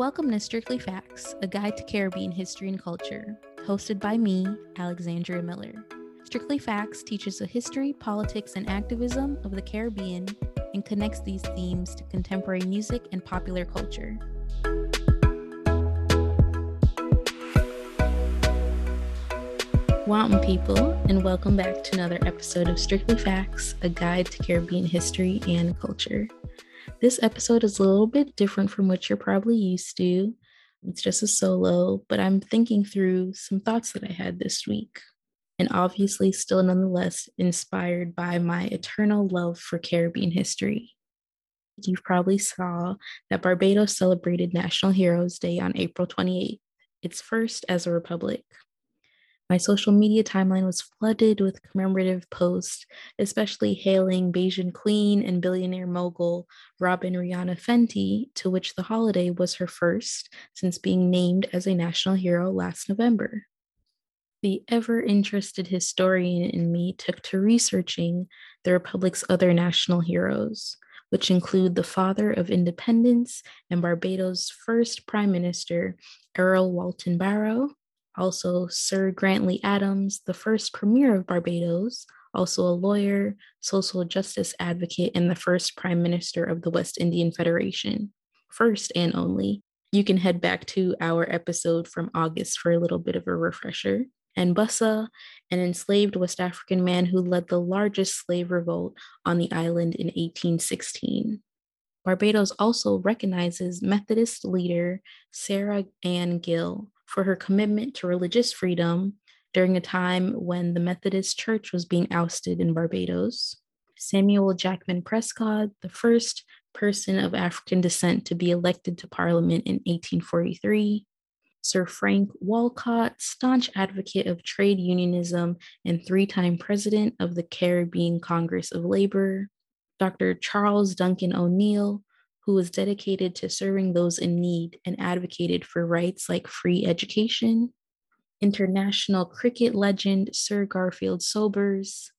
Welcome to Strictly Facts, a guide to Caribbean history and culture, hosted by me, Alexandria Miller. Strictly Facts teaches the history, politics, and activism of the Caribbean and connects these themes to contemporary music and popular culture. Wanton people, and welcome back to another episode of Strictly Facts, a guide to Caribbean history and culture. This episode is a little bit different from what you're probably used to. It's just a solo, but I'm thinking through some thoughts that I had this week. And obviously, still nonetheless inspired by my eternal love for Caribbean history. You probably saw that Barbados celebrated National Heroes Day on April 28th, its first as a republic. My social media timeline was flooded with commemorative posts, especially hailing Bajan queen and billionaire mogul Robyn Rihanna Fenty, to which the holiday was her first since being named as a national hero last November. The ever interested historian in me took to researching the Republic's other national heroes, which include the father of independence and Barbados' first prime minister, Errol Walton Barrow, also Sir Grantley Adams, the first Premier of Barbados, also a lawyer, social justice advocate, and the first Prime Minister of the West Indian Federation. First and only. You can head back to our episode from August for a little bit of a refresher. And Bussa, an enslaved West African man who led the largest slave revolt on the island in 1816. Barbados also recognizes Methodist leader Sarah Ann Gill, for her commitment to religious freedom during a time when the Methodist Church was being ousted in Barbados. Samuel Jackman Prescod, the first person of African descent to be elected to Parliament in 1843. Sir Frank Walcott, staunch advocate of trade unionism and three time president of the Caribbean Congress of Labor. Dr. Charles Duncan O'Neal, who was dedicated to serving those in need and advocated for rights like free education, international cricket legend Sir Garfield Sobers,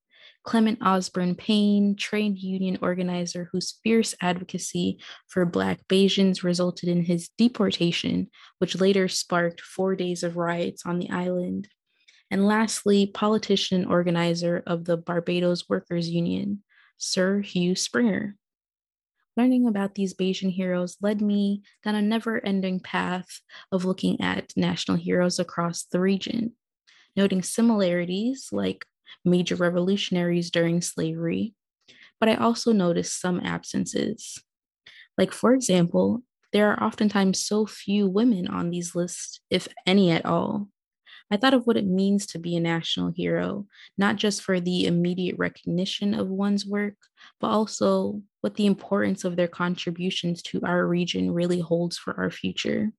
Clement Osbourne Payne, trade union organizer whose fierce advocacy for Black Bajans resulted in his deportation, which later sparked four days of riots on the island. And lastly, politician and organizer of the Barbados Workers Union, Sir Hugh Springer. Learning about these Bajan heroes led me down a never ending path of looking at national heroes across the region, noting similarities like major revolutionaries during slavery, but I also noticed some absences. Like, for example, there are oftentimes so few women on these lists, if any at all. I thought of what it means to be a national hero, not just for the immediate recognition of one's work, but also what the importance of their contributions to our region really holds for our future.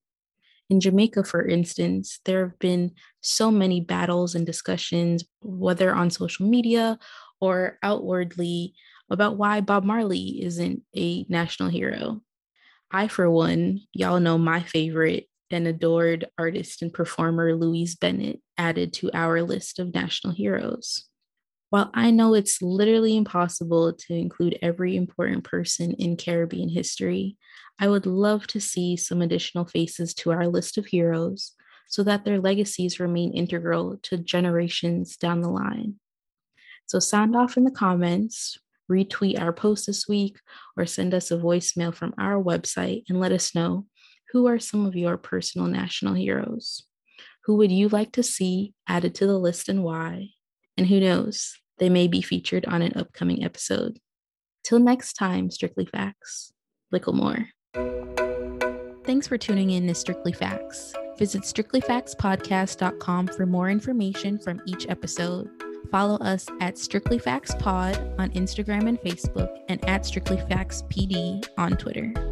In Jamaica, for instance, there have been so many battles and discussions, whether on social media or outwardly, about why Bob Marley isn't a national hero. I, for one, y'all know my favorite and adored artist and performer Louise Bennett added to our list of national heroes. While I know it's literally impossible to include every important person in Caribbean history, I would love to see some additional faces to our list of heroes so that their legacies remain integral to generations down the line. So sound off in the comments, retweet our post this week, or send us a voicemail from our website and let us know who are some of your personal national heroes? Who would you like to see added to the list and why? And who knows, they may be featured on an upcoming episode. Till next time, Strictly Facts. Licklemore. Thanks for tuning in to Strictly Facts. Visit strictlyfactspodcast.com for more information from each episode. Follow us at Strictly Facts Pod on Instagram and Facebook and at Strictly Facts PD on Twitter.